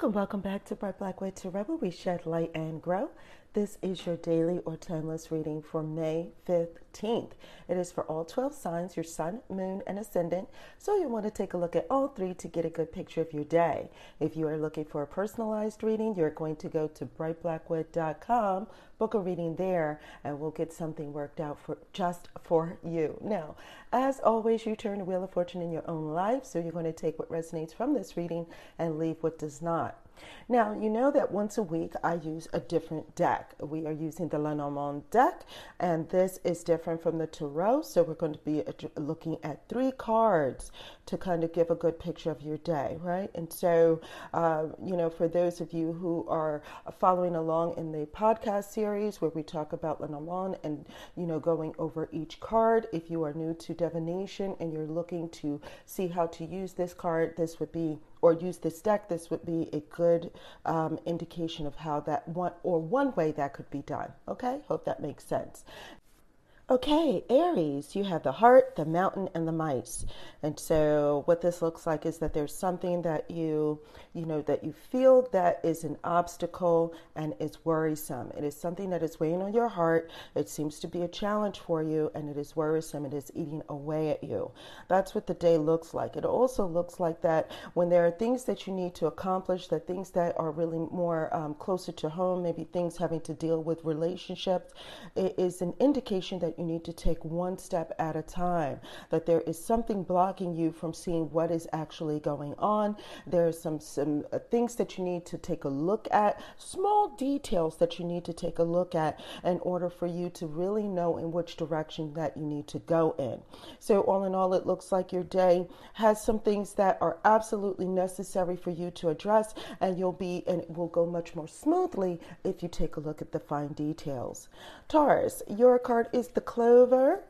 Welcome, welcome back to Bright Black Way to Rebel. We shed light and grow. This is your daily or timeless reading for May 15th. It is for all 12 signs, your sun, moon, and ascendant. So you want to take a look at all three to get a good picture of your day. If you are looking for a personalized reading, you're going to go to brightblackwood.com, book a reading there, and we'll get something worked out for just for you. Now, as always, you turn the wheel of fortune in your own life, so you're going to take what resonates from this reading and leave what does not. Now, you know that once a week I use a different deck. We are using the Lenormand deck, and this is different from the Tarot. So, we're going to be looking at three cards to kind of give a good picture of your day, right? And so, uh, you know, for those of you who are following along in the podcast series where we talk about Lenormand and, you know, going over each card, if you are new to divination and you're looking to see how to use this card, this would be or use this deck, this would be a good um, indication of how that one or one way that could be done. Okay, hope that makes sense. Okay, Aries, you have the heart, the mountain, and the mice. And so, what this looks like is that there's something that you, you know, that you feel that is an obstacle and is worrisome. It is something that is weighing on your heart. It seems to be a challenge for you, and it is worrisome. It is eating away at you. That's what the day looks like. It also looks like that when there are things that you need to accomplish, that things that are really more um, closer to home, maybe things having to deal with relationships, it is an indication that you need to take one step at a time, that there is something blocking you from seeing what is actually going on. There are some, some uh, things that you need to take a look at, small details that you need to take a look at in order for you to really know in which direction that you need to go in. So, all in all, it looks like your day has some things that are absolutely necessary for you to address, and you'll be, and it will go much more smoothly if you take a look at the fine details. Taurus, your card is the clover,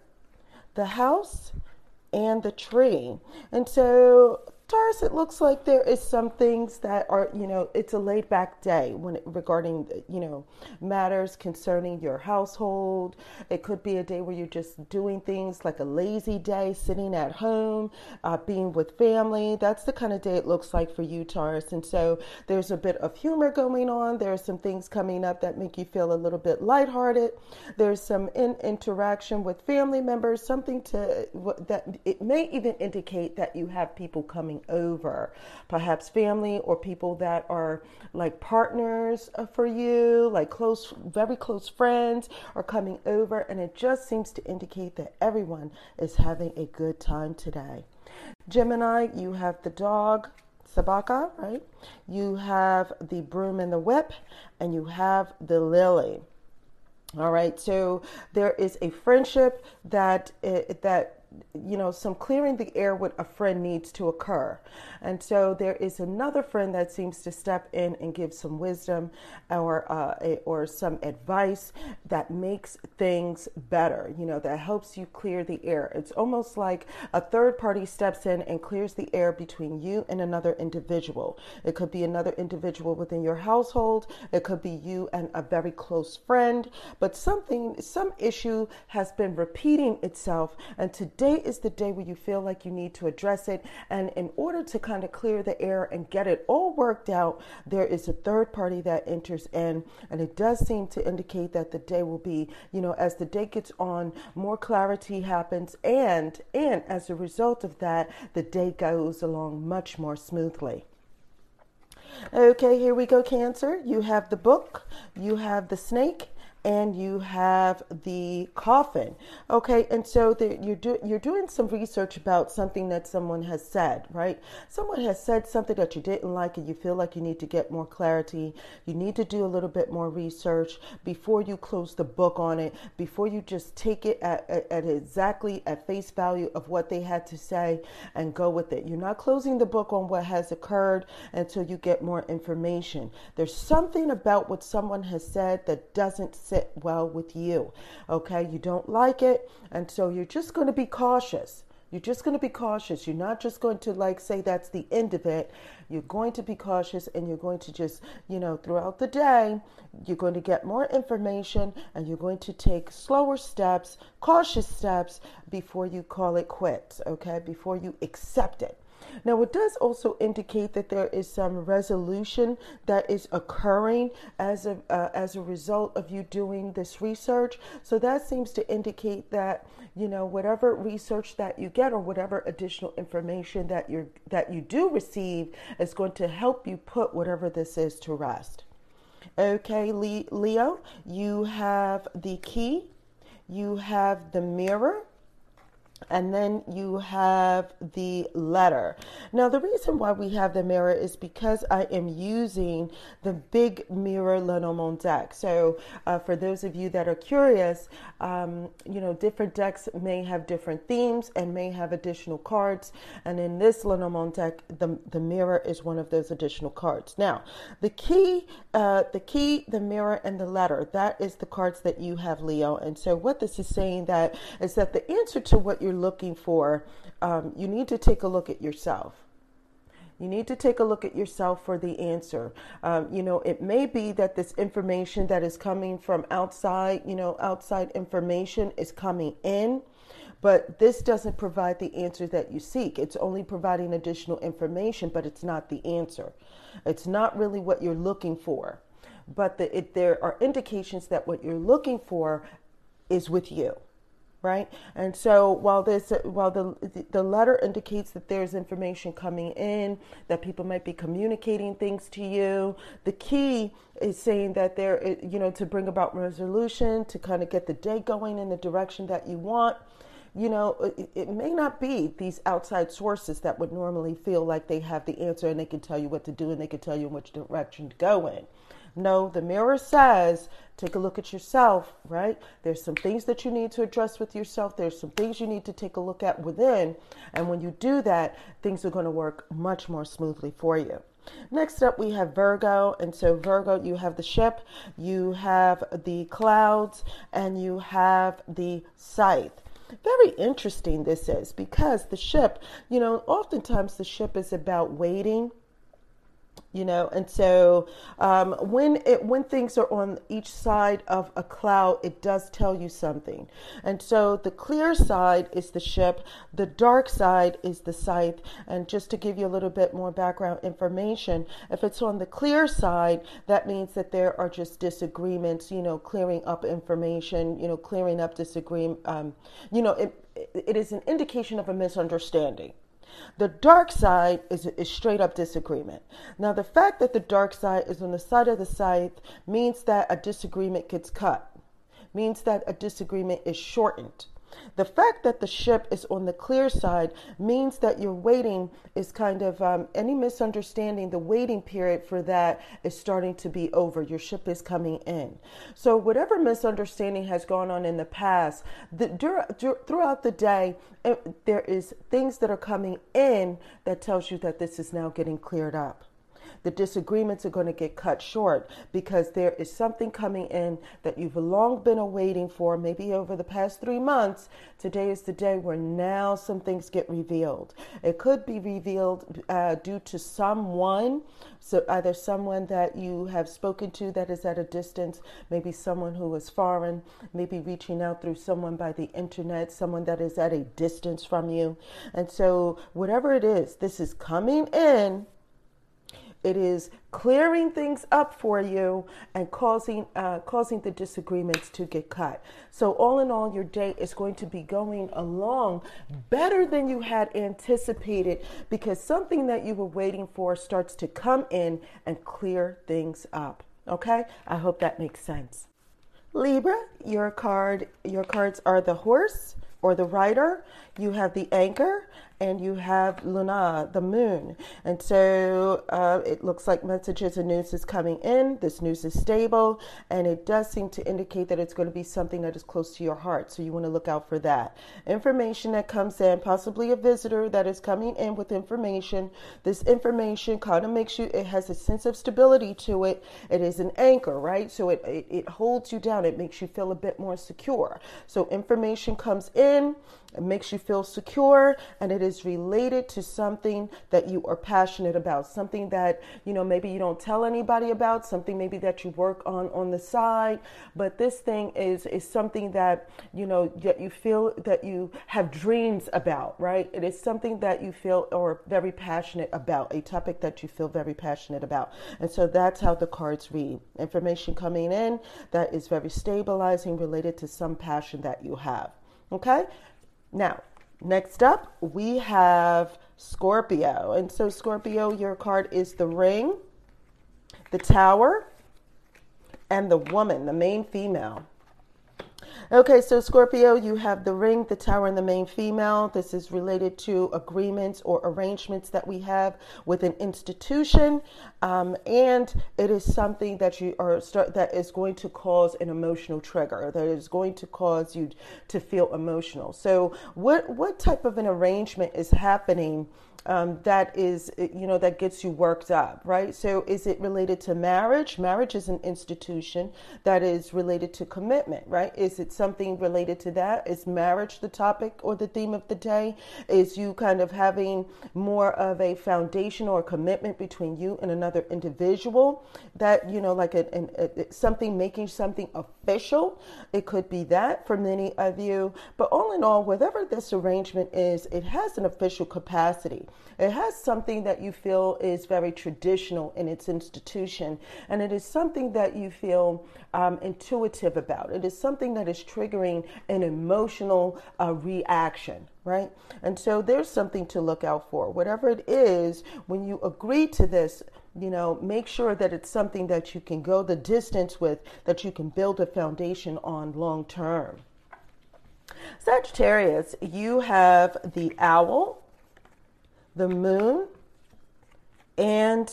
the house, and the tree. And so Taurus, it looks like there is some things that are, you know, it's a laid back day when regarding, you know, matters concerning your household. It could be a day where you're just doing things like a lazy day, sitting at home, uh, being with family. That's the kind of day it looks like for you, Taurus. And so there's a bit of humor going on. There are some things coming up that make you feel a little bit lighthearted. There's some in interaction with family members, something to that it may even indicate that you have people coming over, perhaps family or people that are like partners uh, for you, like close, very close friends are coming over, and it just seems to indicate that everyone is having a good time today. Gemini, you have the dog, Sabaka, right? You have the broom and the whip, and you have the lily. All right, so there is a friendship that uh, that you know, some clearing the air with a friend needs to occur. And so there is another friend that seems to step in and give some wisdom or, uh, or some advice that makes things better, you know, that helps you clear the air. It's almost like a third party steps in and clears the air between you and another individual. It could be another individual within your household, it could be you and a very close friend, but something, some issue has been repeating itself. And today is the day where you feel like you need to address it. And in order to kind of clear the air and get it all worked out, there is a third party that enters in. And it does seem to indicate that the day will be, you know, as the day gets on, more clarity happens. And, and as a result of that, the day goes along much more smoothly. Okay, here we go, Cancer. You have the book, you have the snake, and you have the coffin. Okay, and so the, you're do, you're doing some research about something that someone has said, right? Someone has said something that you didn't like, and you feel like you need to get more clarity. You need to do a little bit more research before you close the book on it. Before you just take it at, at, at exactly at face value of what they had to say and go with it. You're not closing the book on what has occurred until you get more information. There's something about what someone has said that doesn't sit well with you. Okay, you don't like it, and so you're just going to be cautious. You're just going to be cautious. You're not just going to like say that's the end of it. You're going to be cautious and you're going to just, you know, throughout the day, you're going to get more information and you're going to take slower steps, cautious steps before you call it quits, okay? Before you accept it. Now, it does also indicate that there is some resolution that is occurring as a uh, as a result of you doing this research. So that seems to indicate that you know whatever research that you get or whatever additional information that you that you do receive is going to help you put whatever this is to rest. Okay, Leo, you have the key, you have the mirror, and then you have the letter. Now, the reason why we have the mirror is because I am using the big mirror Lenormand deck. So, uh, for those of you that are curious, um, you know, different decks may have different themes and may have additional cards. And in this Lenormand deck, the, the mirror is one of those additional cards. Now, the key, uh, the key, the mirror, and the letter, that is the cards that you have, Leo. And so, what this is saying that is that the answer to what you're looking for, um, you need to take a look at yourself. You need to take a look at yourself for the answer. Um, you know, it may be that this information that is coming from outside, you know, outside information is coming in, but this doesn't provide the answer that you seek. It's only providing additional information, but it's not the answer. It's not really what you're looking for. But the, it, there are indications that what you're looking for is with you right? And so while this, while the the letter indicates that there's information coming in, that people might be communicating things to you, the key is saying that there, you know, to bring about resolution, to kind of get the day going in the direction that you want. You know, it, it may not be these outside sources that would normally feel like they have the answer and they can tell you what to do and they can tell you in which direction to go in. No, the mirror says, take a look at yourself, right? There's some things that you need to address with yourself. There's some things you need to take a look at within. And when you do that, things are going to work much more smoothly for you. Next up, we have Virgo. And so, Virgo, you have the ship, you have the clouds, and you have the scythe. Very interesting this is because the ship, you know, oftentimes the ship is about waiting you know? And so um, when it when things are on each side of a cloud it does tell you something. And so the clear side is the ship the dark side is the scythe. And just to give you a little bit more background information if it's on the clear side that means that there are just disagreements you know clearing up information you know clearing up disagreement um, you know it, it is an indication of a misunderstanding the dark side is, is straight up disagreement. Now, the fact that the dark side is on the side of the scythe means that a disagreement gets cut, means that a disagreement is shortened. The fact that the ship is on the clear side means that your waiting is kind of um, any misunderstanding, the waiting period for that is starting to be over. Your ship is coming in. So, whatever misunderstanding has gone on in the past, the, dur- dur- throughout the day, it, eh, there is things that are coming in that tells you that this is now getting cleared up the disagreements are going to get cut short because there is something coming in that you've long been awaiting for, maybe over the past three months. Today is the day where now some things get revealed. It could be revealed uh, due to someone, so either someone that you have spoken to that is at a distance, maybe someone who is foreign, maybe reaching out through someone by the internet, someone that is at a distance from you. And so, whatever it is, this is coming in it is clearing things up for you and causing uh, causing the disagreements to get cut. So all in all, your day is going to be going along better than you had anticipated because something that you were waiting for starts to come in and clear things up. Okay, I hope that makes sense. Libra, your card, your cards are the horse or the rider. You have the anchor and you have Luna, the moon. And so uh, it looks like messages and news is coming in. This news is stable, and it does seem to indicate that it's going to be something that is close to your heart. So you want to look out for that. Information that comes in, possibly a visitor that is coming in with information. This information kind of makes you, it has a sense of stability to it. It is an anchor, right? So it, it, it holds you down, it makes you feel a bit more secure. So information comes in in. It makes you feel secure and it is related to something that you are passionate about, something that, you know, maybe you don't tell anybody about, something maybe that you work on on the side, but this thing is is something that, you know, that you feel that you have dreams about, right? It is something that you feel or very passionate about, a topic that you feel very passionate about. And so that's how the cards read. Information coming in that is very stabilizing related to some passion that you have. Okay? Now, next up, we have Scorpio. And so, Scorpio, your card is the ring, the tower, and the woman, the main female. Okay, so Scorpio, you have the ring, the tower, and the main female. This is related to agreements or arrangements that we have with an institution, um, and it is something that you are start that is going to cause an emotional trigger. That is going to cause you to feel emotional. So, what what type of an arrangement is happening? Um, that is, you know, that gets you worked up, right? So, is it related to marriage? Marriage is an institution that is related to commitment, right? Is it something related to that? Is marriage the topic or the theme of the day? Is you kind of having more of a foundation or commitment between you and another individual that, you know, like a, a, a, something making something official? It could be that for many of you. But all in all, whatever this arrangement is, it has an official capacity. It has something that you feel is very traditional in its institution, and it is something that you feel um, intuitive about. It is something that is triggering an emotional uh, reaction, right? And so there's something to look out for. Whatever it is, when you agree to this, you know, make sure that it's something that you can go the distance with, that you can build a foundation on long term. Sagittarius, you have the owl, the moon, and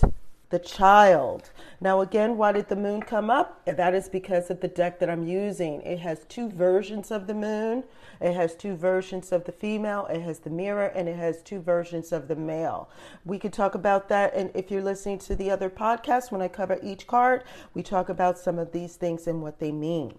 the child. Now, again, why did the moon come up? That is because of the deck that I'm using. It has two versions of the moon. It has two versions of the female. It has the mirror, and it has two versions of the male. We could talk about that. And if you're listening to the other podcast, when I cover each card, we talk about some of these things and what they mean.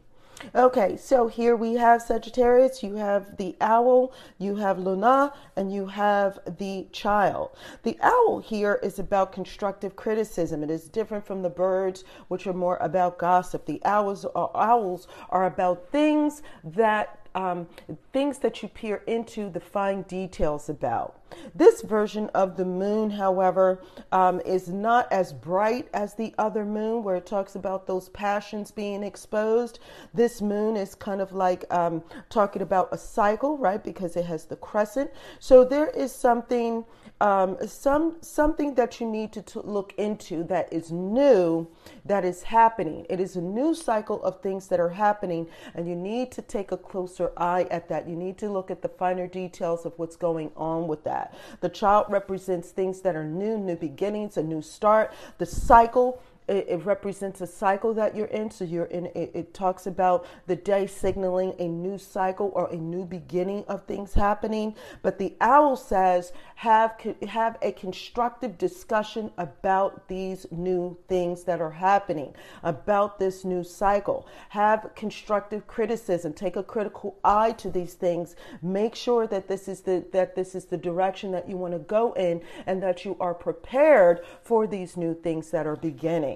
Okay, so here we have Sagittarius, you have the owl, you have Luna, and you have the child. The owl here is about constructive criticism. It is different from the birds, which are more about gossip. The owls are, owls are about things that um, things that you peer into the fine details about. This version of the moon, however, um, is not as bright as the other moon, where it talks about those passions being exposed. This moon is kind of like um, talking about a cycle, right? Because it has the crescent. So there is something um, some something that you need to, to look into that is new, that is happening. It is a new cycle of things that are happening, and you need to take a closer eye at that. You need to look at the finer details of what's going on with that. The child represents things that are new, new beginnings, a new start. The cycle it, it, represents a cycle that you're in. So you're in. It, it, talks about the day signaling a new cycle or a new beginning of things happening. But the owl says have have a constructive discussion about these new things that are happening, about this new cycle. Have constructive criticism. Take a critical eye to these things. Make sure that this is the that this is the direction that you want to go in, and that you are prepared for these new things that are beginning.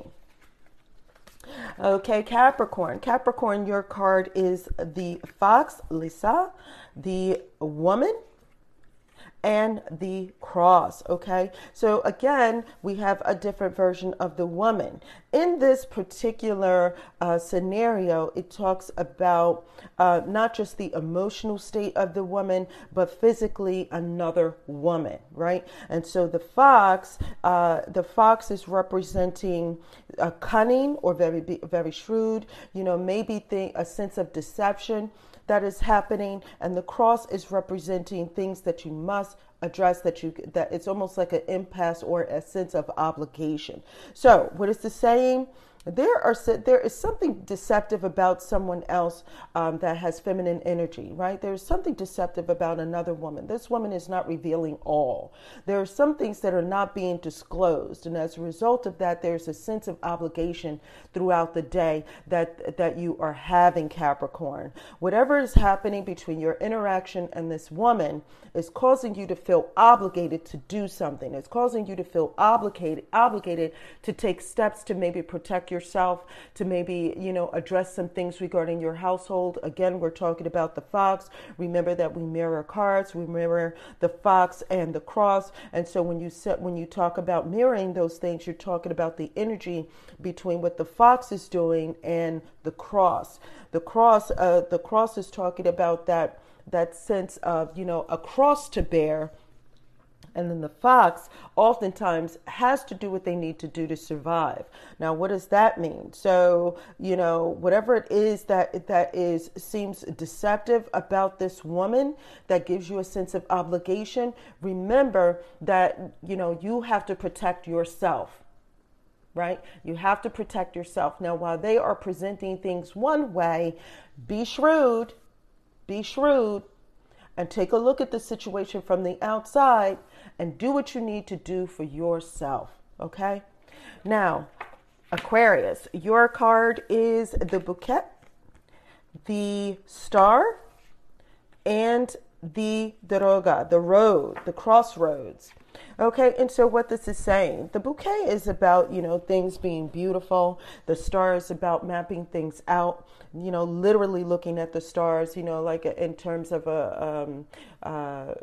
Okay, Capricorn. Capricorn, your card is the fox, Lisa, the woman, and the cross. Okay, so again, we have a different version of the woman. In this particular uh, scenario, it talks about uh, not just the emotional state of the woman, but physically another woman, right? And so the fox, uh, the fox is representing a cunning or very, very shrewd, you know, maybe a sense of deception that is happening and the cross is representing things that you must address that you that it's almost like an impasse or a sense of obligation. So what is the saying there are there is something deceptive about someone else um, that has feminine energy right? There's something deceptive about another woman. This woman is not revealing all. There are some things that are not being disclosed and as a result of that there's a sense of obligation throughout the day that that you are having capricorn. Whatever is happening between your interaction and this woman is causing you to feel obligated to do something. It's causing you to feel obligated obligated to take steps to maybe protect yourself to maybe, you know, address some things regarding your household. Again, we're talking about the fox. Remember that we mirror cards, we mirror the fox and the cross. And so when you set when you talk about mirroring those things, you're talking about the energy between what the fox is doing and the cross. The cross uh, the cross is talking about that that sense of, you know, a cross to bear and then the fox oftentimes has to do what they need to do to survive. Now, what does that mean? So, you know, whatever it is that that is seems deceptive about this woman that gives you a sense of obligation, remember that, you know, you have to protect yourself right? You have to protect yourself. Now, while they are presenting things one way, be shrewd, be shrewd, and take a look at the situation from the outside and do what you need to do for yourself. Okay? Now, Aquarius, your card is the bouquet, the star, and the droga, the road, the crossroads. Okay, and so what this is saying, the bouquet is about, you know, things being beautiful. The star is about mapping things out, you know, literally looking at the stars, you know, like in terms of a, um, uh,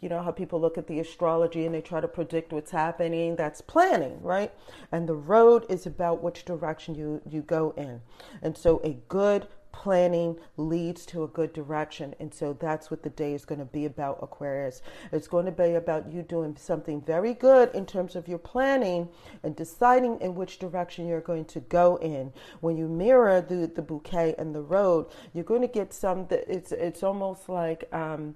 you know how people look at the astrology and they try to predict what's happening. That's planning right? And the road is about which direction you you go in. And so a good planning leads to a good direction. And so that's what the day is going to be about, Aquarius. It's going to be about you doing something very good in terms of your planning and deciding in which direction you're going to go in. When you mirror the, the bouquet and the road, you're going to get some that it's it's almost like um,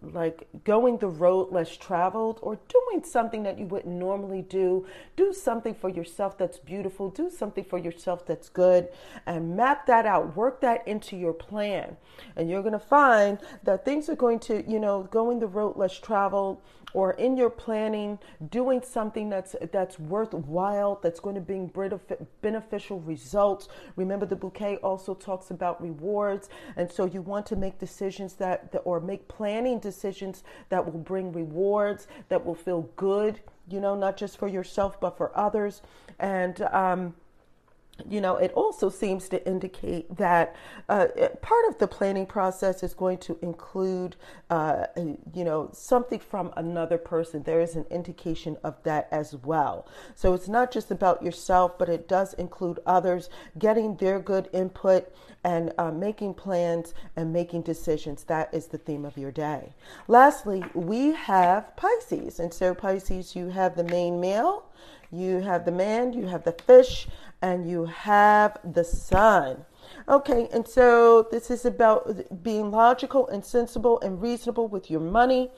like going the road less traveled or doing something that you wouldn't normally do. Do something for yourself that's beautiful. Do something for yourself that's good and map that out. Work that that into your plan. And you're going to find that things are going to, you know, going the road less traveled or in your planning doing something that's that's worthwhile that's going to bring beneficial results. Remember the bouquet also talks about rewards. And so you want to make decisions that, that or make planning decisions that will bring rewards that will feel good you know not just for yourself but for others. And um you know, it also seems to indicate that uh, part of the planning process is going to include, uh, you know, something from another person. There is an indication of that as well. So it's not just about yourself, but it does include others getting their good input and uh, making plans and making decisions. That is the theme of your day. Lastly, we have Pisces. And so, Pisces, you have the main male, you have the man, you have the fish and you have the sun. Okay, and so this is about being logical and sensible and reasonable with your money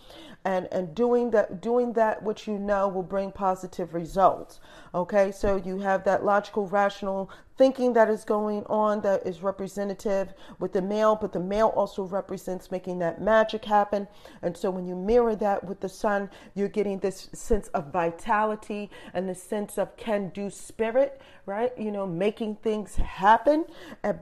and and doing that doing that which you know will bring positive results okay so you have that logical rational thinking that is going on that is representative with the male, but the male also represents making that magic happen. And so when you mirror that with the sun, you're getting this sense of vitality and the sense of can do spirit, right? You know, making things happen.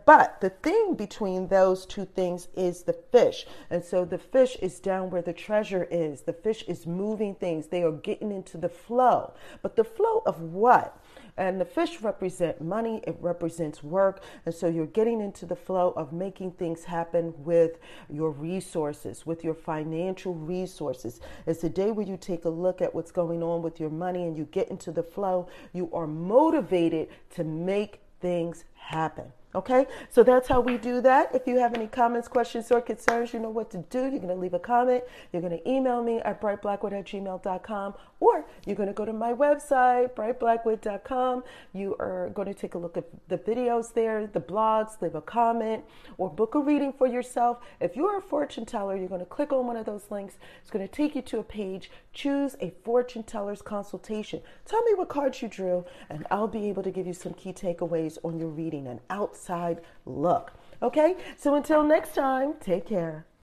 But the thing between those two things is the fish. And so the fish is down where the treasure is. The fish is moving things. They are getting into the flow. But the flow of what? And the fish represent money, it represents work. And so you're getting into the flow of making things happen with your resources, with your financial resources. It's a day where you take a look at what's going on with your money and you get into the flow. You are motivated to make things happen. Okay, so that's how we do that. If you have any comments, questions, or concerns, you know what to do. You're going to leave a comment. You're going to email me at brightblackwood at gmail.com, or you're going to go to my website, brightblackwood.com. You are going to take a look at the videos there, the blogs, leave a comment, or book a reading for yourself. If you're a fortune teller, you're going to click on one of those links. It's going to take you to a page. Choose a fortune teller's consultation. Tell me what cards you drew, and I'll be able to give you some key takeaways on your reading and outside look. Okay, so until next time, take care.